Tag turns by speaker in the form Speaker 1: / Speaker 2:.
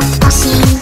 Speaker 1: 少し。